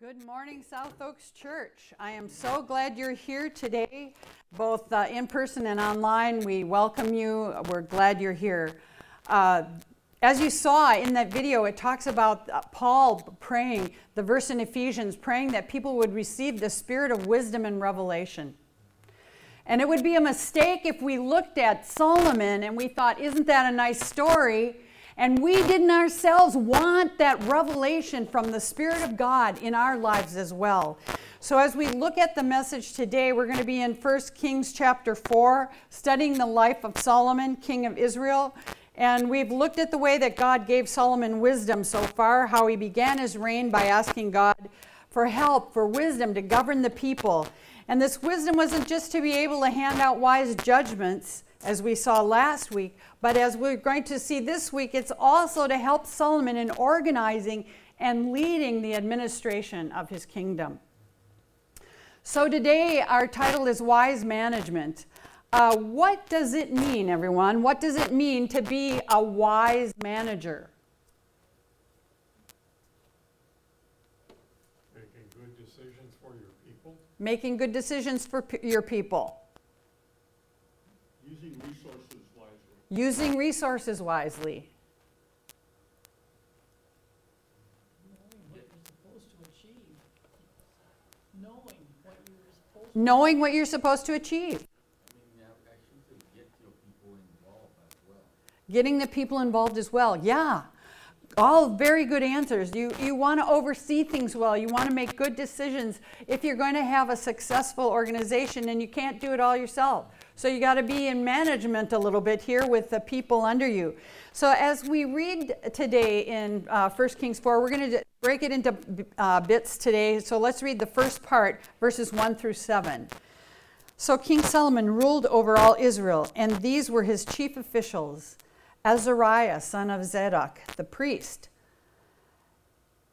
Good morning, South Oaks Church. I am so glad you're here today, both uh, in person and online. We welcome you. We're glad you're here. Uh, as you saw in that video, it talks about uh, Paul praying, the verse in Ephesians, praying that people would receive the spirit of wisdom and revelation. And it would be a mistake if we looked at Solomon and we thought, isn't that a nice story? And we didn't ourselves want that revelation from the Spirit of God in our lives as well. So, as we look at the message today, we're going to be in 1 Kings chapter 4, studying the life of Solomon, king of Israel. And we've looked at the way that God gave Solomon wisdom so far, how he began his reign by asking God for help, for wisdom to govern the people. And this wisdom wasn't just to be able to hand out wise judgments, as we saw last week, but as we're going to see this week, it's also to help Solomon in organizing and leading the administration of his kingdom. So today, our title is Wise Management. Uh, what does it mean, everyone? What does it mean to be a wise manager? Making good decisions for your people, Making good decisions for p- your people, using resources wisely, using resources wisely, knowing what you're supposed to achieve. Getting the people involved as well. Yeah. All very good answers. You, you want to oversee things well. You want to make good decisions if you're going to have a successful organization and you can't do it all yourself. So you got to be in management a little bit here with the people under you. So as we read today in uh, 1 Kings 4, we're going to break it into uh, bits today. So let's read the first part, verses 1 through 7. So King Solomon ruled over all Israel, and these were his chief officials Azariah, son of Zadok, the priest,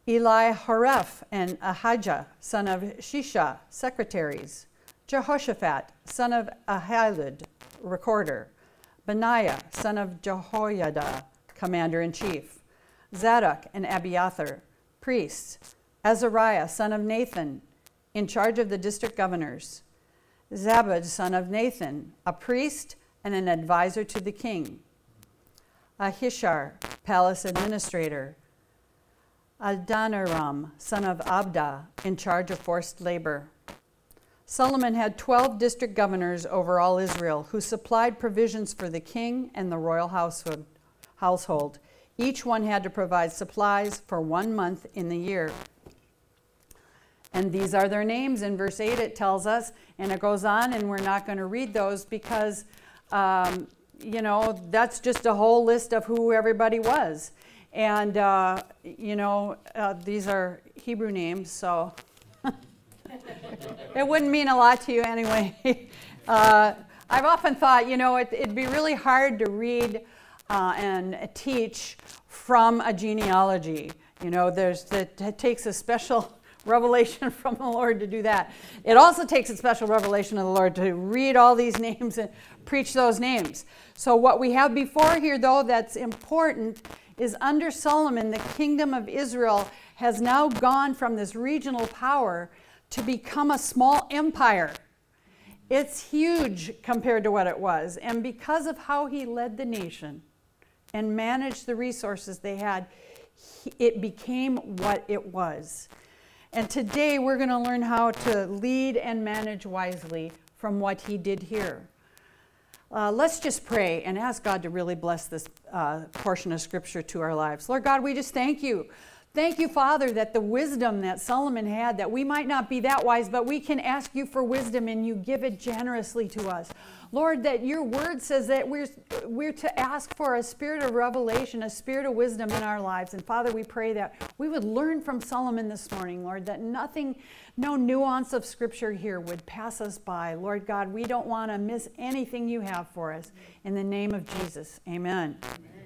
Elihoreph and Ahijah, son of Shisha, secretaries, Jehoshaphat, son of Ahilud, recorder, Benaiah, son of Jehoiada, commander in chief, Zadok and Abiathar, priests, Azariah, son of Nathan, in charge of the district governors, Zabud, son of Nathan, a priest and an advisor to the king, Ahishar, palace administrator, Adoniram, son of Abda, in charge of forced labor. Solomon had 12 district governors over all Israel who supplied provisions for the king and the royal household. Each one had to provide supplies for one month in the year. And these are their names. In verse 8, it tells us, and it goes on, and we're not going to read those because, um, you know, that's just a whole list of who everybody was. And, uh, you know, uh, these are Hebrew names, so it wouldn't mean a lot to you anyway. uh, I've often thought, you know, it, would be really hard to read uh, and teach from a genealogy. You know, there's it, it takes a special revelation from the Lord to do that. It also takes a special revelation of the Lord to read all these names and preach those names. So, what we have before here, though, that's important is under Solomon, the kingdom of Israel has now gone from this regional power to become a small empire. It's huge compared to what it was. And because of how he led the nation and managed the resources they had, it became what it was. And today we're going to learn how to lead and manage wisely from what he did here. Uh, let's just pray and ask God to really bless this uh, portion of Scripture to our lives. Lord God, we just thank you. Thank you, Father, that the wisdom that Solomon had, that we might not be that wise, but we can ask you for wisdom and you give it generously to us. Lord, that your word says that we're, we're to ask for a spirit of revelation, a spirit of wisdom in our lives. And Father, we pray that we would learn from Solomon this morning, Lord, that nothing, no nuance of scripture here would pass us by. Lord God, we don't want to miss anything you have for us. In the name of Jesus, amen. amen.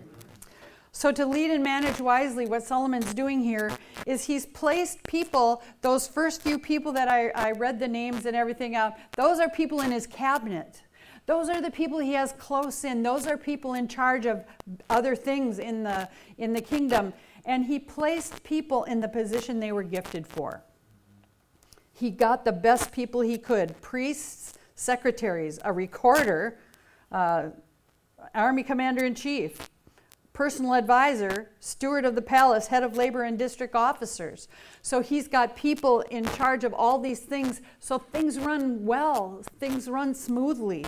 So, to lead and manage wisely, what Solomon's doing here is he's placed people, those first few people that I, I read the names and everything out, those are people in his cabinet. Those are the people he has close in. Those are people in charge of other things in the, in the kingdom. And he placed people in the position they were gifted for. He got the best people he could priests, secretaries, a recorder, uh, army commander in chief, personal advisor, steward of the palace, head of labor, and district officers. So he's got people in charge of all these things so things run well, things run smoothly.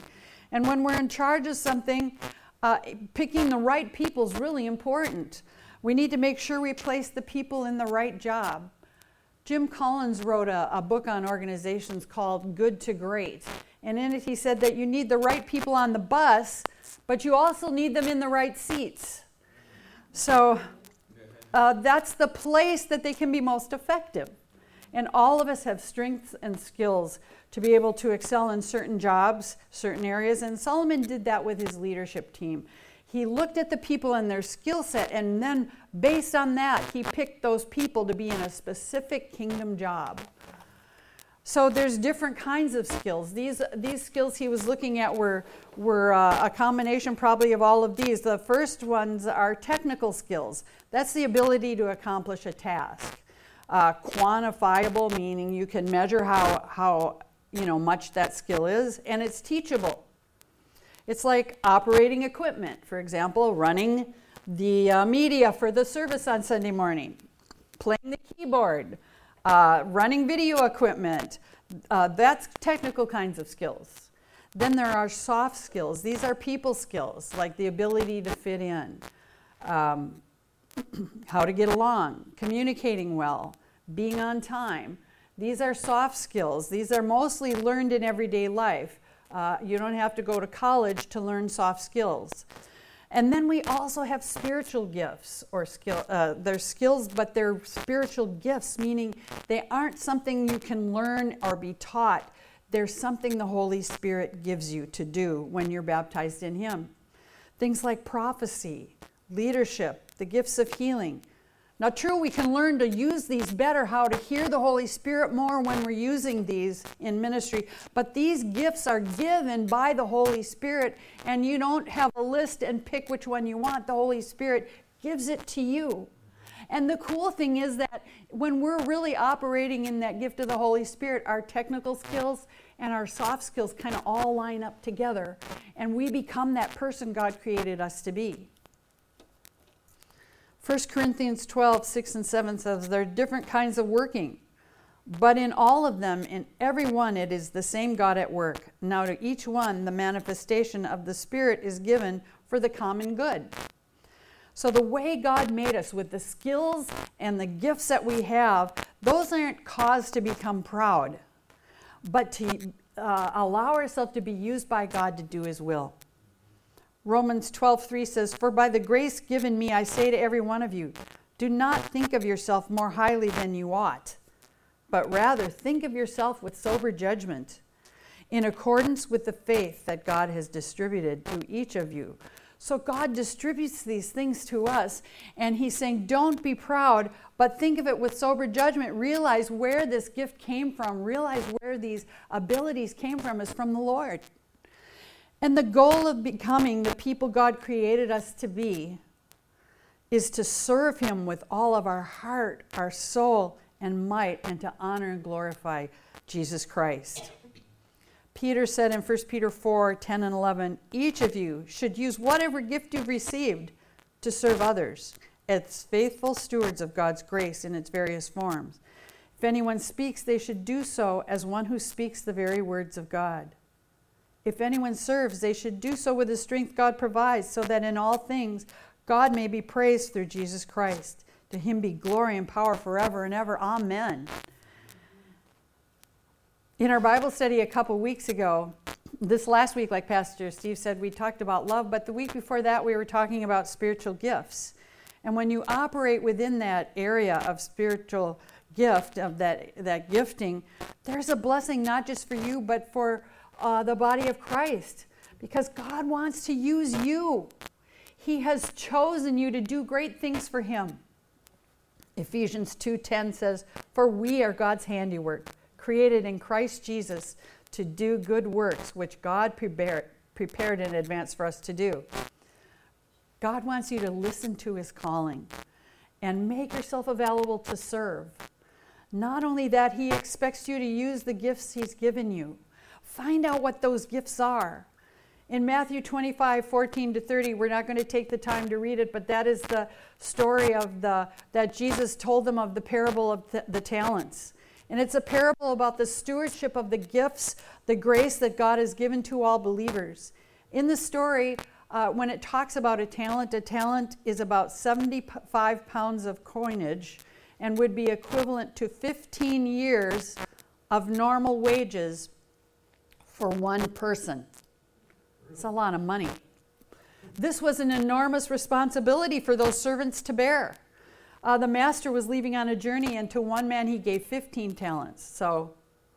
And when we're in charge of something, uh, picking the right people is really important. We need to make sure we place the people in the right job. Jim Collins wrote a, a book on organizations called Good to Great. And in it, he said that you need the right people on the bus, but you also need them in the right seats. So uh, that's the place that they can be most effective. And all of us have strengths and skills to be able to excel in certain jobs, certain areas. And Solomon did that with his leadership team. He looked at the people and their skill set, and then based on that, he picked those people to be in a specific kingdom job. So there's different kinds of skills. These, these skills he was looking at were, were uh, a combination probably of all of these. The first ones are technical skills. That's the ability to accomplish a task. Uh, quantifiable, meaning you can measure how, how you know, much that skill is, and it's teachable. It's like operating equipment, for example, running the uh, media for the service on Sunday morning, playing the keyboard, uh, running video equipment. Uh, that's technical kinds of skills. Then there are soft skills. These are people skills, like the ability to fit in, um, how to get along, communicating well, being on time. These are soft skills. These are mostly learned in everyday life. Uh, you don't have to go to college to learn soft skills. And then we also have spiritual gifts or skill. Uh, they're skills, but they're spiritual gifts, meaning they aren't something you can learn or be taught. They're something the Holy Spirit gives you to do when you're baptized in Him. Things like prophecy, leadership, the gifts of healing, now, true, we can learn to use these better, how to hear the Holy Spirit more when we're using these in ministry. But these gifts are given by the Holy Spirit, and you don't have a list and pick which one you want. The Holy Spirit gives it to you. And the cool thing is that when we're really operating in that gift of the Holy Spirit, our technical skills and our soft skills kind of all line up together, and we become that person God created us to be. 1 Corinthians 12, 6 and 7 says there are different kinds of working, but in all of them, in every one, it is the same God at work. Now, to each one, the manifestation of the Spirit is given for the common good. So, the way God made us with the skills and the gifts that we have, those aren't cause to become proud, but to uh, allow ourselves to be used by God to do His will. Romans 12:3 says, "For by the grace given me I say to every one of you, do not think of yourself more highly than you ought, but rather think of yourself with sober judgment, in accordance with the faith that God has distributed to each of you." So God distributes these things to us, and He's saying, Don't be proud, but think of it with sober judgment. Realize where this gift came from, realize where these abilities came from is from the Lord. And the goal of becoming the people God created us to be is to serve Him with all of our heart, our soul, and might, and to honor and glorify Jesus Christ. Peter said in 1 Peter 4 10 and 11, each of you should use whatever gift you've received to serve others as faithful stewards of God's grace in its various forms. If anyone speaks, they should do so as one who speaks the very words of God. If anyone serves, they should do so with the strength God provides, so that in all things God may be praised through Jesus Christ. To him be glory and power forever and ever. Amen. In our Bible study a couple weeks ago, this last week, like Pastor Steve said, we talked about love, but the week before that, we were talking about spiritual gifts. And when you operate within that area of spiritual gift, of that, that gifting, there's a blessing not just for you, but for uh, the body of Christ because God wants to use you. He has chosen you to do great things for him. Ephesians 2:10 says, "For we are God's handiwork, created in Christ Jesus to do good works which God prepared, prepared in advance for us to do." God wants you to listen to his calling and make yourself available to serve. Not only that, He expects you to use the gifts He's given you. Find out what those gifts are. In Matthew 25, 14 to 30, we're not going to take the time to read it, but that is the story of the that Jesus told them of the parable of the, the talents. And it's a parable about the stewardship of the gifts, the grace that God has given to all believers. In the story, uh, when it talks about a talent, a talent is about 75 pounds of coinage and would be equivalent to 15 years of normal wages for one person. It's a lot of money. This was an enormous responsibility for those servants to bear. Uh, the master was leaving on a journey, and to one man he gave 15 talents, so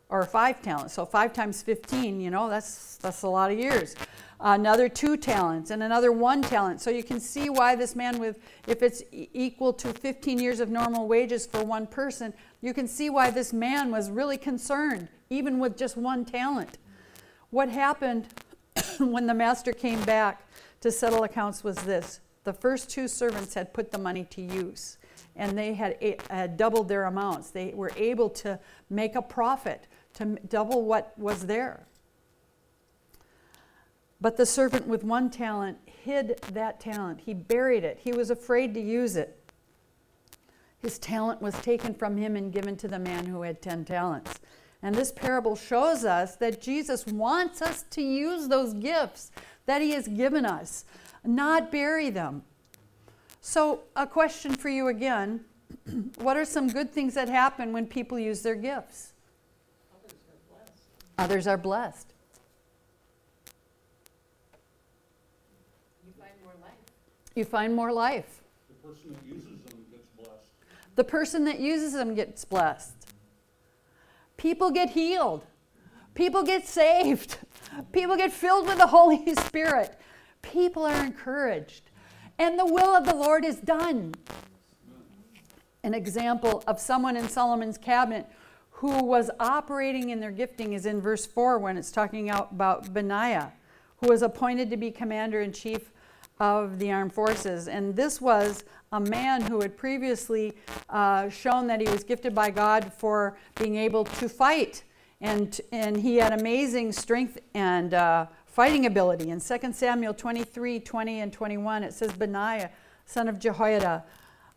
or five talents. So five times 15, you know, that's that's a lot of years. Another two talents, and another one talent. So you can see why this man, with if it's equal to 15 years of normal wages for one person, you can see why this man was really concerned, even with just one talent. What happened when the master came back to settle accounts was this the first two servants had put the money to use and they had, had doubled their amounts. They were able to make a profit, to double what was there. But the servant with one talent hid that talent. He buried it. He was afraid to use it. His talent was taken from him and given to the man who had 10 talents. And this parable shows us that Jesus wants us to use those gifts that he has given us, not bury them. So, a question for you again What are some good things that happen when people use their gifts? Others are blessed. Others are blessed. You find more life. You find more life. The person that uses them gets blessed. The person that uses them gets blessed. People get healed. People get saved. People get filled with the Holy Spirit. People are encouraged. And the will of the Lord is done. An example of someone in Solomon's cabinet who was operating in their gifting is in verse 4 when it's talking about Benaiah, who was appointed to be commander in chief of the armed forces. And this was a man who had previously uh, shown that he was gifted by God for being able to fight. And, and he had amazing strength and uh, fighting ability. In 2 Samuel 23 20 and 21, it says, Benaiah, son of Jehoiada,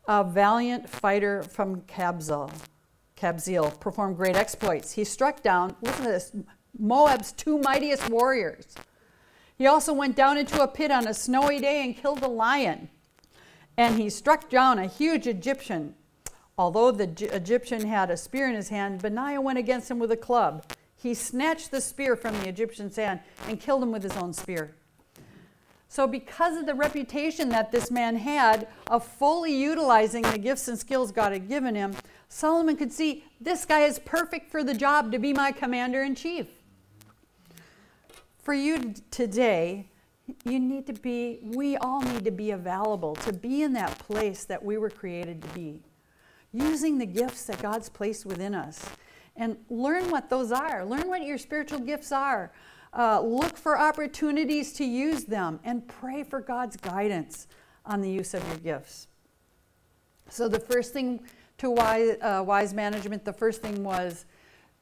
a valiant fighter from Kabzeel, Kabzeel, performed great exploits. He struck down, listen to this, Moab's two mightiest warriors. He also went down into a pit on a snowy day and killed a lion. And he struck down a huge Egyptian. Although the Egyptian had a spear in his hand, Benaiah went against him with a club. He snatched the spear from the Egyptian's hand and killed him with his own spear. So, because of the reputation that this man had of fully utilizing the gifts and skills God had given him, Solomon could see this guy is perfect for the job to be my commander in chief. For you today, you need to be, we all need to be available to be in that place that we were created to be, using the gifts that God's placed within us and learn what those are. Learn what your spiritual gifts are. Uh, look for opportunities to use them and pray for God's guidance on the use of your gifts. So, the first thing to wise, uh, wise management, the first thing was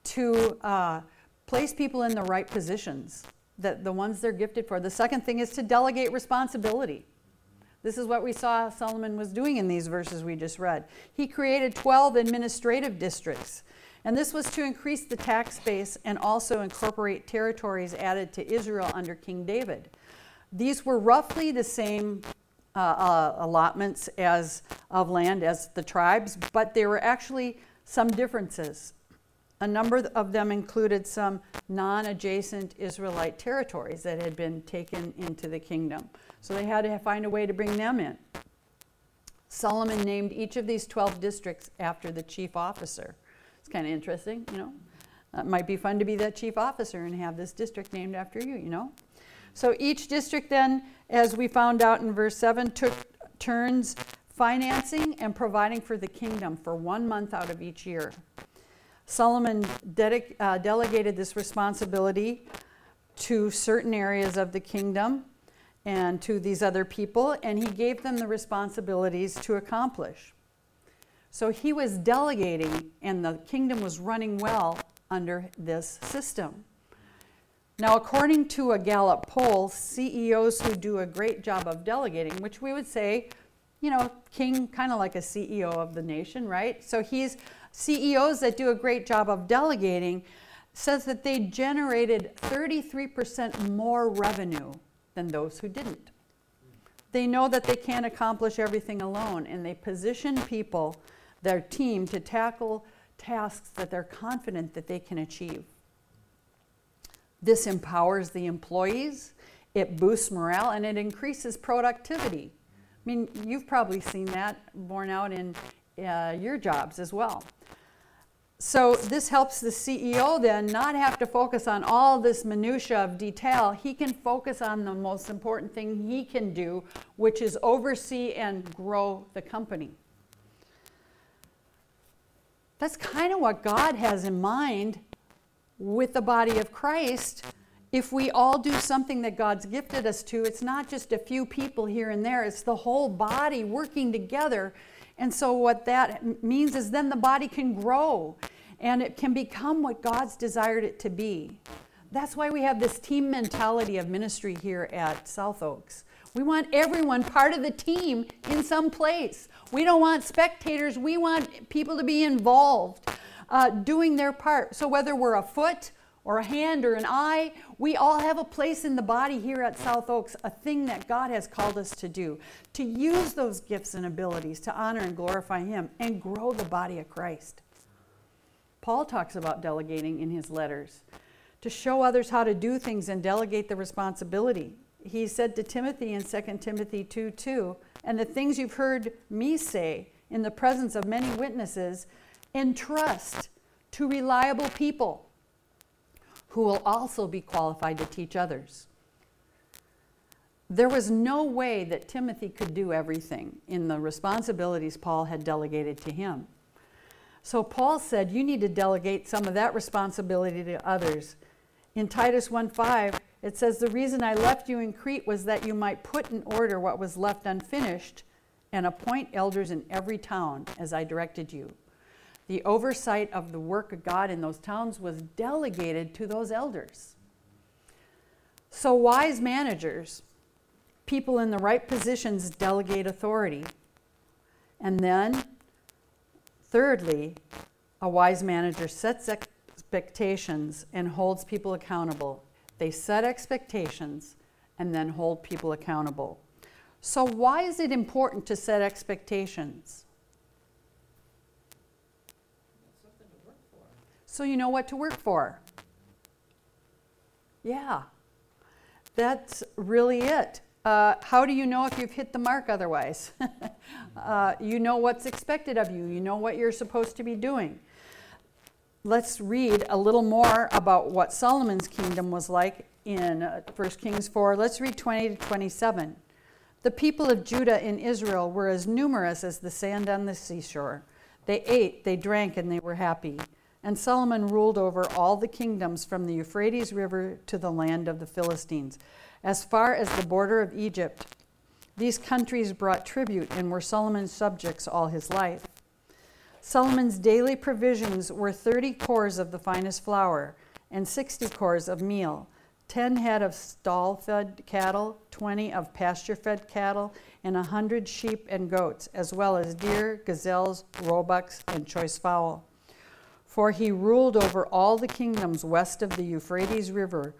to uh, place people in the right positions, that the ones they're gifted for. The second thing is to delegate responsibility. This is what we saw Solomon was doing in these verses we just read. He created 12 administrative districts and this was to increase the tax base and also incorporate territories added to Israel under King David. These were roughly the same uh, uh, allotments as of land as the tribes, but there were actually some differences. A number of them included some non adjacent Israelite territories that had been taken into the kingdom. So they had to find a way to bring them in. Solomon named each of these 12 districts after the chief officer. It's kind of interesting, you know. Uh, it might be fun to be that chief officer and have this district named after you, you know. So each district, then, as we found out in verse 7, took turns financing and providing for the kingdom for one month out of each year. Solomon dedic- uh, delegated this responsibility to certain areas of the kingdom and to these other people, and he gave them the responsibilities to accomplish. So he was delegating, and the kingdom was running well under this system. Now, according to a Gallup poll, CEOs who do a great job of delegating, which we would say, you know, King, kind of like a CEO of the nation, right? So he's CEOs that do a great job of delegating says that they generated 33% more revenue than those who didn't. They know that they can't accomplish everything alone, and they position people, their team, to tackle tasks that they're confident that they can achieve. This empowers the employees, it boosts morale, and it increases productivity. I mean, you've probably seen that borne out in uh, your jobs as well. So this helps the CEO then not have to focus on all this minutia of detail. He can focus on the most important thing he can do, which is oversee and grow the company. That's kind of what God has in mind with the body of Christ. If we all do something that God's gifted us to, it's not just a few people here and there, it's the whole body working together. And so, what that means is then the body can grow and it can become what God's desired it to be. That's why we have this team mentality of ministry here at South Oaks. We want everyone part of the team in some place. We don't want spectators, we want people to be involved uh, doing their part. So, whether we're a foot or a hand or an eye, we all have a place in the body here at South Oaks, a thing that God has called us to do, to use those gifts and abilities to honor and glorify Him and grow the body of Christ. Paul talks about delegating in his letters to show others how to do things and delegate the responsibility. He said to Timothy in 2 Timothy 2 2, and the things you've heard me say in the presence of many witnesses, entrust to reliable people who will also be qualified to teach others. There was no way that Timothy could do everything in the responsibilities Paul had delegated to him. So Paul said, You need to delegate some of that responsibility to others. In Titus 1:5, it says, The reason I left you in Crete was that you might put in order what was left unfinished and appoint elders in every town as I directed you. The oversight of the work of God in those towns was delegated to those elders. So, wise managers, people in the right positions, delegate authority. And then, thirdly, a wise manager sets expectations and holds people accountable. They set expectations and then hold people accountable. So, why is it important to set expectations? So you know what to work for. Yeah, that's really it. Uh, how do you know if you've hit the mark otherwise? uh, you know what's expected of you, you know what you're supposed to be doing. Let's read a little more about what Solomon's kingdom was like in uh, 1 Kings 4. Let's read 20 to 27. The people of Judah in Israel were as numerous as the sand on the seashore. They ate, they drank, and they were happy. And Solomon ruled over all the kingdoms from the Euphrates River to the land of the Philistines, as far as the border of Egypt. These countries brought tribute and were Solomon's subjects all his life. Solomon's daily provisions were 30 cors of the finest flour and 60 cors of meal, 10 head of stall fed cattle, 20 of pasture fed cattle, and a 100 sheep and goats, as well as deer, gazelles, roebucks, and choice fowl for he ruled over all the kingdoms west of the Euphrates River,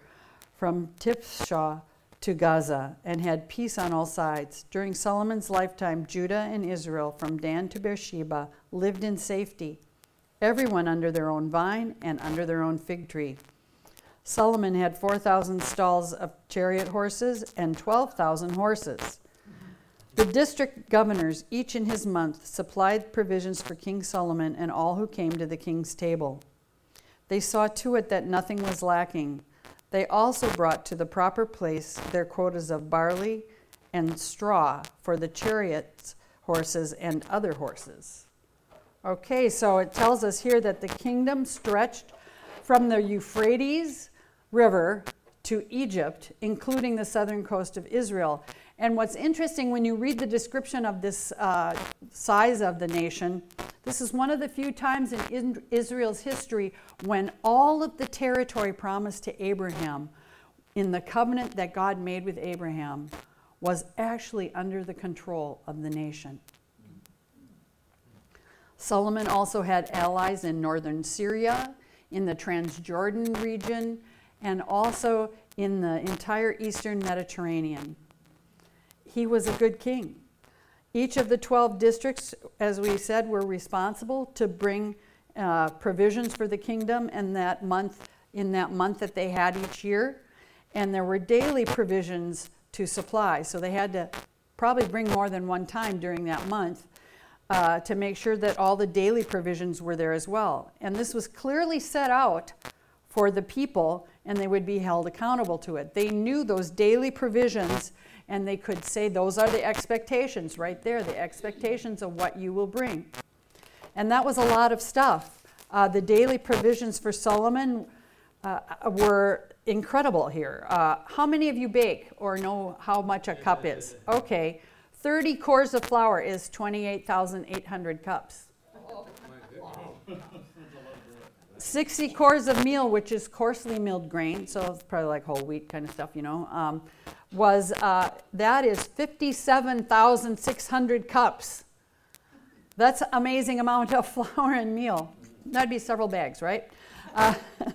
from Tiphsah to Gaza, and had peace on all sides. During Solomon's lifetime, Judah and Israel, from Dan to Beersheba, lived in safety, everyone under their own vine and under their own fig tree. Solomon had 4,000 stalls of chariot horses and 12,000 horses. The district governors, each in his month, supplied provisions for King Solomon and all who came to the king's table. They saw to it that nothing was lacking. They also brought to the proper place their quotas of barley and straw for the chariots, horses, and other horses. Okay, so it tells us here that the kingdom stretched from the Euphrates River to Egypt, including the southern coast of Israel. And what's interesting when you read the description of this uh, size of the nation, this is one of the few times in In- Israel's history when all of the territory promised to Abraham in the covenant that God made with Abraham was actually under the control of the nation. Solomon also had allies in northern Syria, in the Transjordan region, and also in the entire eastern Mediterranean. He was a good king. Each of the 12 districts, as we said, were responsible to bring uh, provisions for the kingdom in that month in that month that they had each year and there were daily provisions to supply so they had to probably bring more than one time during that month uh, to make sure that all the daily provisions were there as well. And this was clearly set out for the people, and they would be held accountable to it. They knew those daily provisions, and they could say, Those are the expectations right there, the expectations of what you will bring. And that was a lot of stuff. Uh, the daily provisions for Solomon uh, were incredible here. Uh, how many of you bake or know how much a cup is? Okay. 30 cors of flour is 28,800 cups. 60 cors of meal, which is coarsely milled grain, so it's probably like whole wheat kind of stuff, you know, um, was uh, that is 57,600 cups. That's amazing amount of flour and meal. That'd be several bags, right? Uh,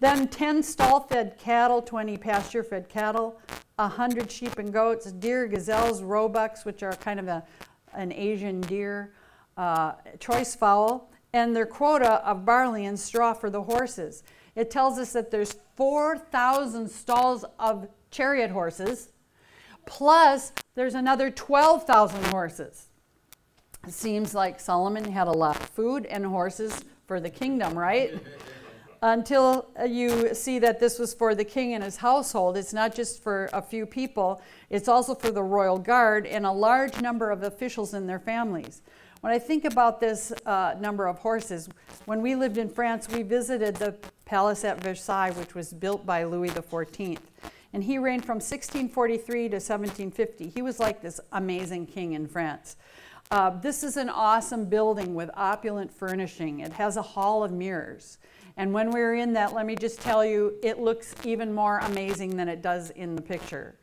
then 10 stall fed cattle, 20 pasture fed cattle, 100 sheep and goats, deer, gazelles, roebucks, which are kind of a, an Asian deer, uh, choice fowl, and their quota of barley and straw for the horses. It tells us that there's 4,000 stalls of chariot horses, plus there's another 12,000 horses. It seems like Solomon had a lot of food and horses for the kingdom, right? Until you see that this was for the king and his household. It's not just for a few people, it's also for the royal guard and a large number of officials and their families. When I think about this uh, number of horses, when we lived in France, we visited the palace at Versailles, which was built by Louis XIV. And he reigned from 1643 to 1750. He was like this amazing king in France. Uh, this is an awesome building with opulent furnishing. It has a hall of mirrors. And when we were in that, let me just tell you, it looks even more amazing than it does in the picture.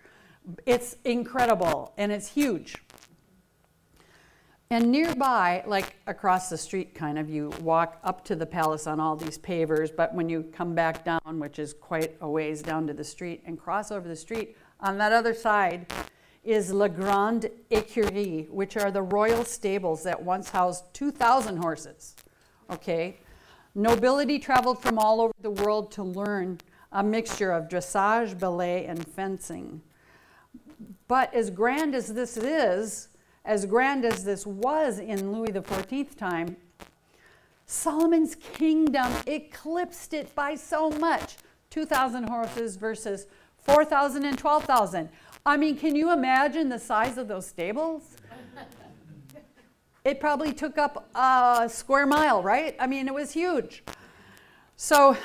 It's incredible and it's huge. And nearby, like across the street, kind of, you walk up to the palace on all these pavers, but when you come back down, which is quite a ways down to the street, and cross over the street, on that other side is La Grande Écurie, which are the royal stables that once housed 2,000 horses. Okay? Nobility traveled from all over the world to learn a mixture of dressage, ballet, and fencing. But as grand as this is, as grand as this was in Louis XIV time, Solomon's kingdom eclipsed it by so much 2,000 horses versus 4,000 and 12,000. I mean, can you imagine the size of those stables? it probably took up a square mile, right? I mean, it was huge. So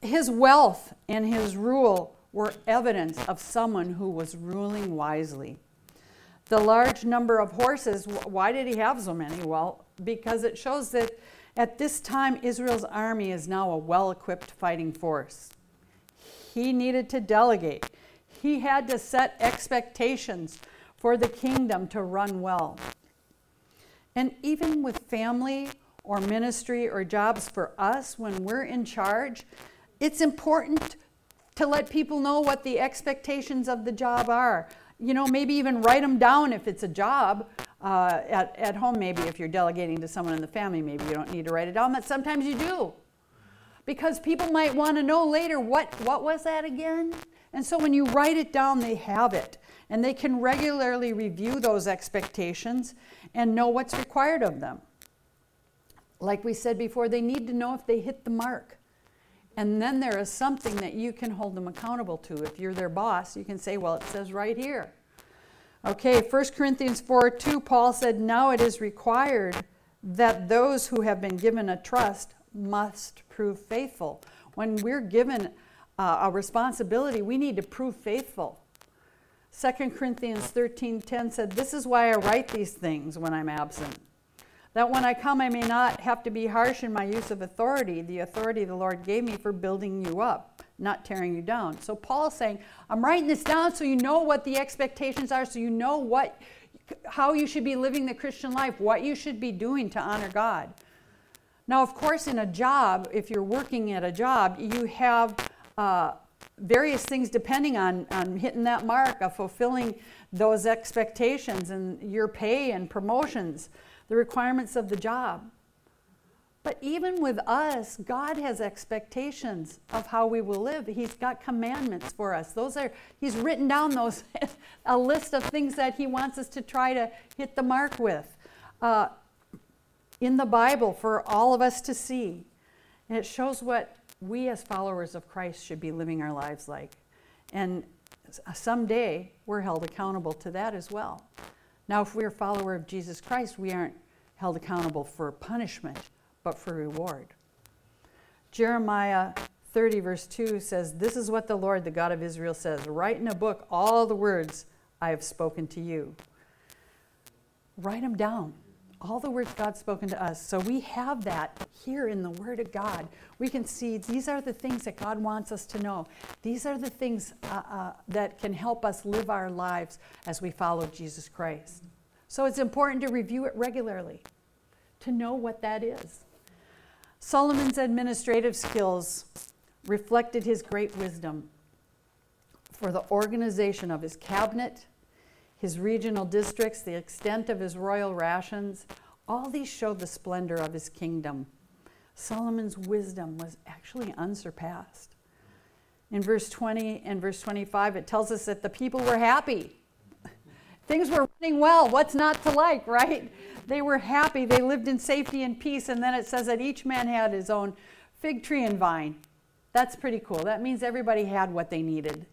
his wealth and his rule were evidence of someone who was ruling wisely the large number of horses. Why did he have so many? Well, because it shows that at this time, Israel's army is now a well equipped fighting force. He needed to delegate, he had to set expectations for the kingdom to run well. And even with family or ministry or jobs for us, when we're in charge, it's important to let people know what the expectations of the job are you know, maybe even write them down if it's a job. Uh, at, at home, maybe if you're delegating to someone in the family, maybe you don't need to write it down, but sometimes you do. Because people might want to know later what, what was that again? And so when you write it down, they have it. And they can regularly review those expectations and know what's required of them. Like we said before, they need to know if they hit the mark. And then there is something that you can hold them accountable to. If you're their boss, you can say, well, it says right here. Okay, 1 Corinthians 4 2, Paul said, Now it is required that those who have been given a trust must prove faithful. When we're given uh, a responsibility, we need to prove faithful. 2 Corinthians 13:10 said, "This is why I write these things when I'm absent, that when I come I may not have to be harsh in my use of authority, the authority the Lord gave me for building you up, not tearing you down." So Paul's saying, "I'm writing this down so you know what the expectations are, so you know what how you should be living the Christian life, what you should be doing to honor God." Now, of course, in a job, if you're working at a job, you have uh, various things depending on, on hitting that mark of fulfilling those expectations and your pay and promotions, the requirements of the job. But even with us, God has expectations of how we will live. He's got commandments for us. Those are He's written down those a list of things that He wants us to try to hit the mark with. Uh, in the Bible for all of us to see. And it shows what we as followers of Christ should be living our lives like. And someday we're held accountable to that as well. Now, if we're a follower of Jesus Christ, we aren't held accountable for punishment, but for reward. Jeremiah 30, verse 2 says, This is what the Lord, the God of Israel, says Write in a book all the words I have spoken to you. Write them down all the words God's spoken to us. So we have that here in the Word of God. We can see these are the things that God wants us to know. These are the things uh, uh, that can help us live our lives as we follow Jesus Christ. So it's important to review it regularly to know what that is. Solomon's administrative skills reflected his great wisdom for the organization of his cabinet his regional districts, the extent of his royal rations, all these show the splendor of his kingdom. Solomon's wisdom was actually unsurpassed. In verse 20 and verse 25, it tells us that the people were happy. Things were running well. What's not to like, right? They were happy. They lived in safety and peace. And then it says that each man had his own fig tree and vine. That's pretty cool. That means everybody had what they needed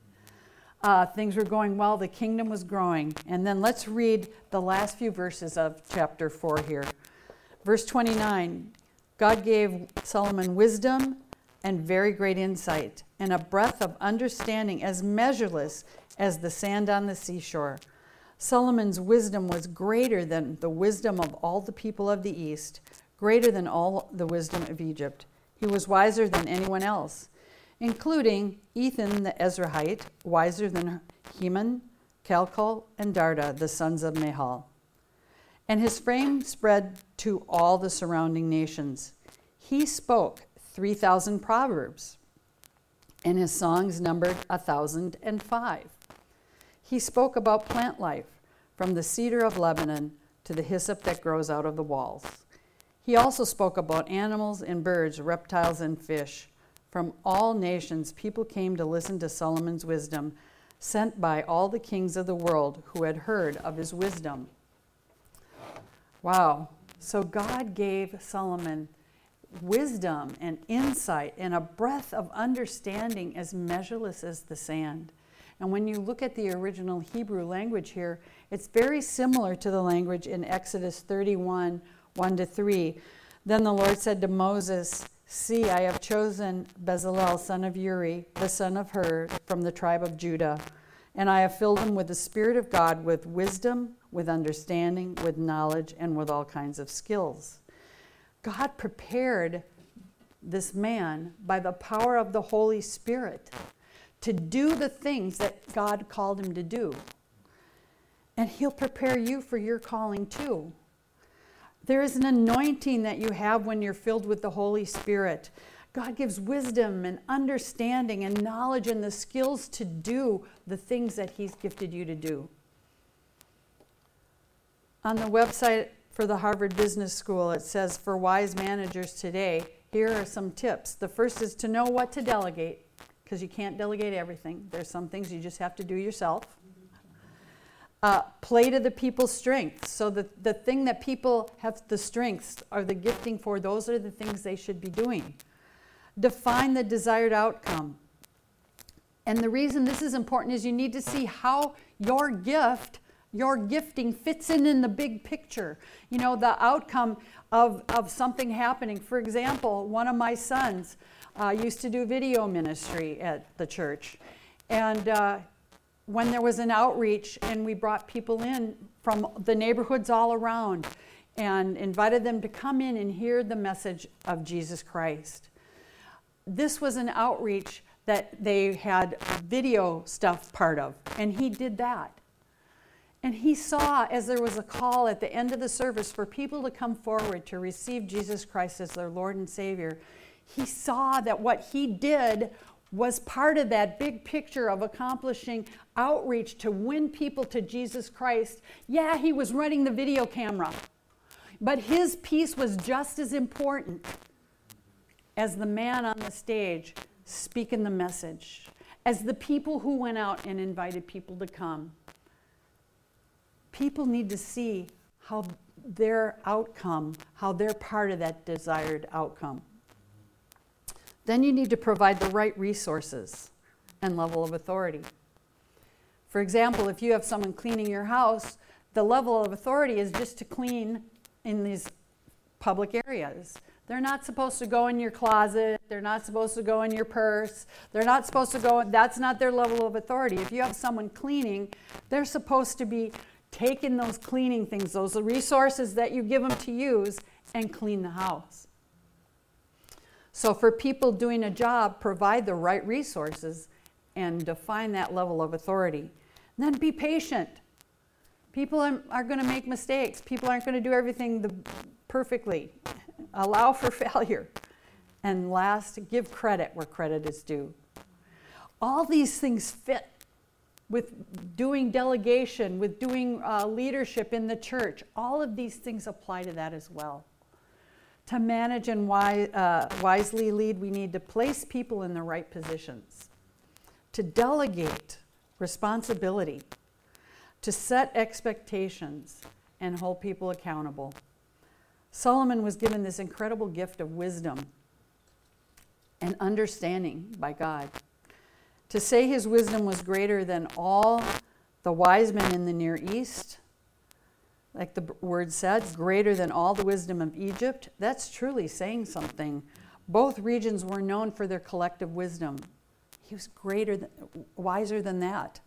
uh, things were going well, the kingdom was growing. And then let's read the last few verses of chapter 4 here. Verse 29 God gave Solomon wisdom and very great insight, and a breadth of understanding as measureless as the sand on the seashore. Solomon's wisdom was greater than the wisdom of all the people of the East, greater than all the wisdom of Egypt. He was wiser than anyone else including Ethan the Ezrahite, wiser than Heman, Calcol, and Darda, the sons of Mahal. And his fame spread to all the surrounding nations. He spoke 3,000 proverbs, and his songs numbered a 1,005. He spoke about plant life, from the cedar of Lebanon to the hyssop that grows out of the walls. He also spoke about animals and birds, reptiles and fish from all nations, people came to listen to Solomon's wisdom, sent by all the kings of the world who had heard of his wisdom. Wow. So God gave Solomon wisdom and insight and a breadth of understanding as measureless as the sand. And when you look at the original Hebrew language here, it's very similar to the language in Exodus 31 1 to 3. Then the Lord said to Moses, See, I have chosen Bezalel, son of Uri, the son of Hur, from the tribe of Judah, and I have filled him with the Spirit of God, with wisdom, with understanding, with knowledge, and with all kinds of skills. God prepared this man by the power of the Holy Spirit to do the things that God called him to do. And he'll prepare you for your calling too. There is an anointing that you have when you're filled with the Holy Spirit. God gives wisdom and understanding and knowledge and the skills to do the things that He's gifted you to do. On the website for the Harvard Business School, it says for wise managers today, here are some tips. The first is to know what to delegate, because you can't delegate everything. There's some things you just have to do yourself. Uh, play to the people's strengths. So the, the thing that people have the strengths or the gifting for, those are the things they should be doing. Define the desired outcome. And the reason this is important is you need to see how your gift, your gifting fits in in the big picture. You know, the outcome of, of something happening. For example, one of my sons uh, used to do video ministry at the church. And uh, when there was an outreach and we brought people in from the neighborhoods all around and invited them to come in and hear the message of Jesus Christ. This was an outreach that they had video stuff part of, and he did that. And he saw as there was a call at the end of the service for people to come forward to receive Jesus Christ as their Lord and Savior. He saw that what he did was part of that big picture of accomplishing outreach to win people to Jesus Christ. Yeah, he was running the video camera, but his piece was just as important as the man on the stage speaking the message, as the people who went out and invited people to come. People need to see how their outcome, how they're part of that desired outcome. Then you need to provide the right resources and level of authority. For example, if you have someone cleaning your house, the level of authority is just to clean in these public areas. They're not supposed to go in your closet. They're not supposed to go in your purse. They're not supposed to go, that's not their level of authority. If you have someone cleaning, they're supposed to be taking those cleaning things, those resources that you give them to use, and clean the house. So, for people doing a job, provide the right resources and define that level of authority. And then be patient. People are, going to make mistakes. People aren't going to do everything the, perfectly. Allow for failure. And last, give credit where credit is due. All these things fit with doing delegation, with doing uh, leadership in the church. All of these things apply to that as well. To manage and uh, wisely lead, we need to place people in the right positions, to delegate responsibility, to set expectations, and hold people accountable. Solomon was given this incredible gift of wisdom and understanding by God. To say his wisdom was greater than all the wise men in the Near East like the word says, greater than all the wisdom of Egypt, that's truly saying something. Both regions were known for their collective wisdom. He was greater, than, wiser than that.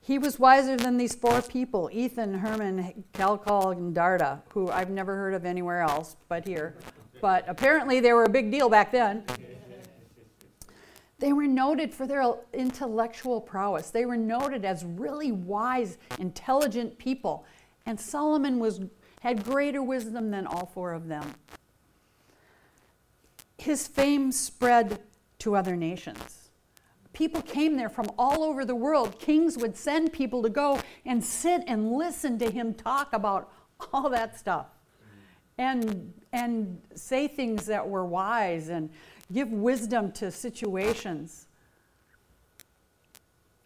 He was wiser than these four people Ethan, Heman, Calcol, and Darda, who I've never heard of anywhere else but here. But apparently they were a big deal back then. They were noted for their intellectual prowess. They were noted as really wise, intelligent people. And Solomon was, had greater wisdom than all four of them. His fame spread to other nations. People came there from all over the world. Kings would send people to go and sit and listen to him talk about all that stuff and, and say things that were wise and give wisdom to situations.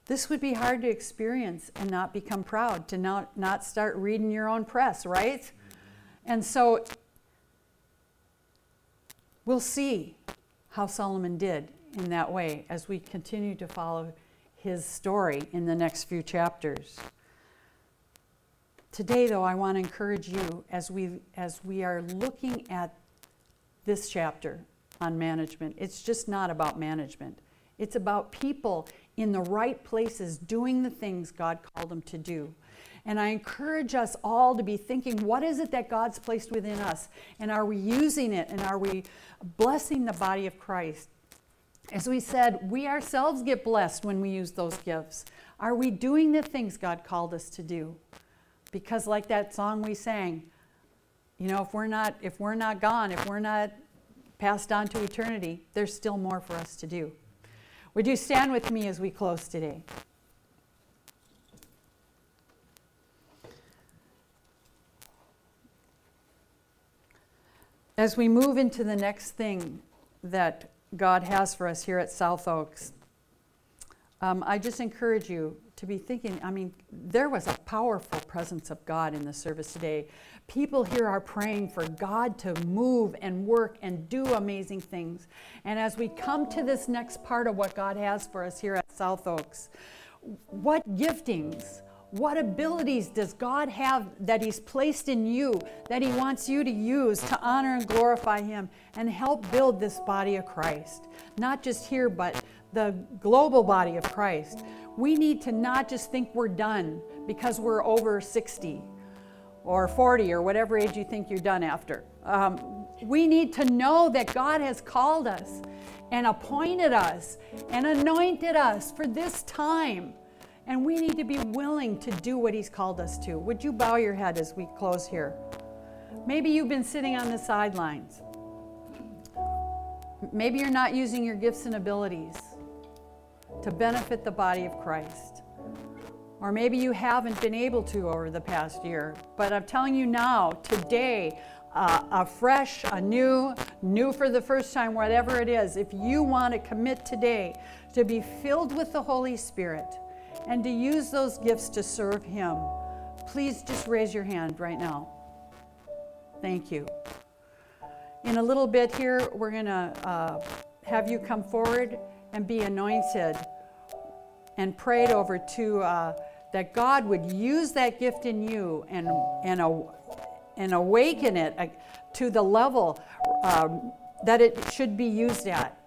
This would be hard to experience and not become proud, to not, not start reading your own press, right? Mm-hmm. And so we'll see how Solomon did in that way as we continue to follow his story in the next few chapters. Today, though, I want to encourage you as we, as we are looking at this chapter on management. It's just not about management, it's about people in the right places doing the things God called them to do. And I encourage us all to be thinking what is it that God's placed within us? And are we using it? And are we blessing the body of Christ? As we said, we ourselves get blessed when we use those gifts. Are we doing the things God called us to do? Because like that song we sang, you know, if we're not if we're not gone, if we're not passed on to eternity, there's still more for us to do. Would you stand with me as we close today? As we move into the next thing that God has for us here at South Oaks, um, I just encourage you to be thinking. I mean, there was a powerful presence of God in the service today. People here are praying for God to move and work and do amazing things. And as we come to this next part of what God has for us here at South Oaks, what giftings, what abilities does God have that He's placed in you that He wants you to use to honor and glorify Him and help build this body of Christ? Not just here, but the global body of Christ. We need to not just think we're done because we're over 60 or 40 or whatever age you think you're done after. Um, we need to know that God has called us and appointed us and anointed us for this time. And we need to be willing to do what He's called us to. Would you bow your head as we close here? Maybe you've been sitting on the sidelines. Maybe you're not using your gifts and abilities to benefit the body of Christ. Or maybe you haven't been able to over the past year. But I'm telling you now, today, uh, a fresh, a new, new for the first time, whatever it is, if you want to commit today to be filled with the Holy Spirit and to use those gifts to serve Him, please just raise your hand right now. Thank you. In a little bit here, we're going to uh, have you come forward and be anointed and prayed over to uh, that God would use that gift in you and and, uh, and awaken it uh, to the level um, that it should be used at.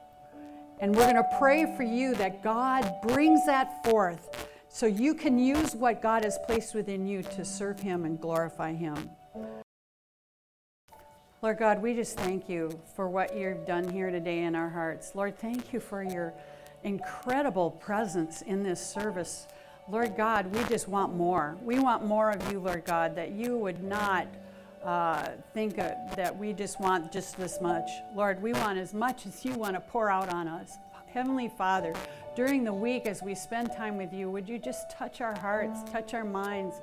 And we're going to pray for you that God brings that forth so you can use what God has placed within you to serve Him and glorify Him. Lord God, we just thank you for what you've done here today in our hearts. Lord, thank you for your incredible presence in this service. Lord God, we just want more. We want more of you, Lord God, that you would not uh, think uh, that we just want just this much. Lord, we want as much as you want to pour out on us. Heavenly Father, during the week as we spend time with you, would you just touch our hearts, touch our minds?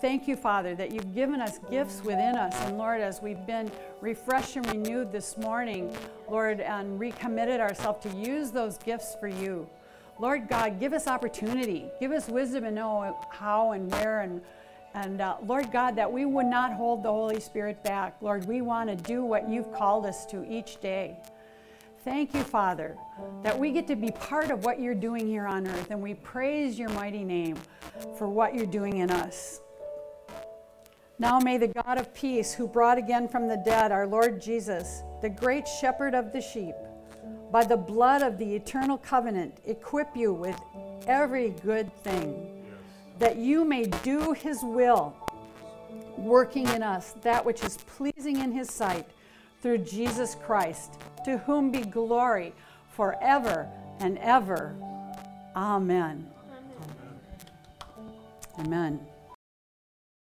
Thank you, Father, that you've given us gifts within us. And Lord, as we've been refreshed and renewed this morning, Lord, and recommitted ourselves to use those gifts for you. Lord God, give us opportunity. Give us wisdom and know how and where. And, and uh, Lord God, that we would not hold the Holy Spirit back. Lord, we want to do what you've called us to each day. Thank you, Father, that we get to be part of what you're doing here on earth. And we praise your mighty name for what you're doing in us. Now may the God of peace, who brought again from the dead our Lord Jesus, the great shepherd of the sheep, by the blood of the eternal covenant, equip you with every good thing, that you may do his will, working in us that which is pleasing in his sight, through Jesus Christ, to whom be glory forever and ever. Amen. Amen.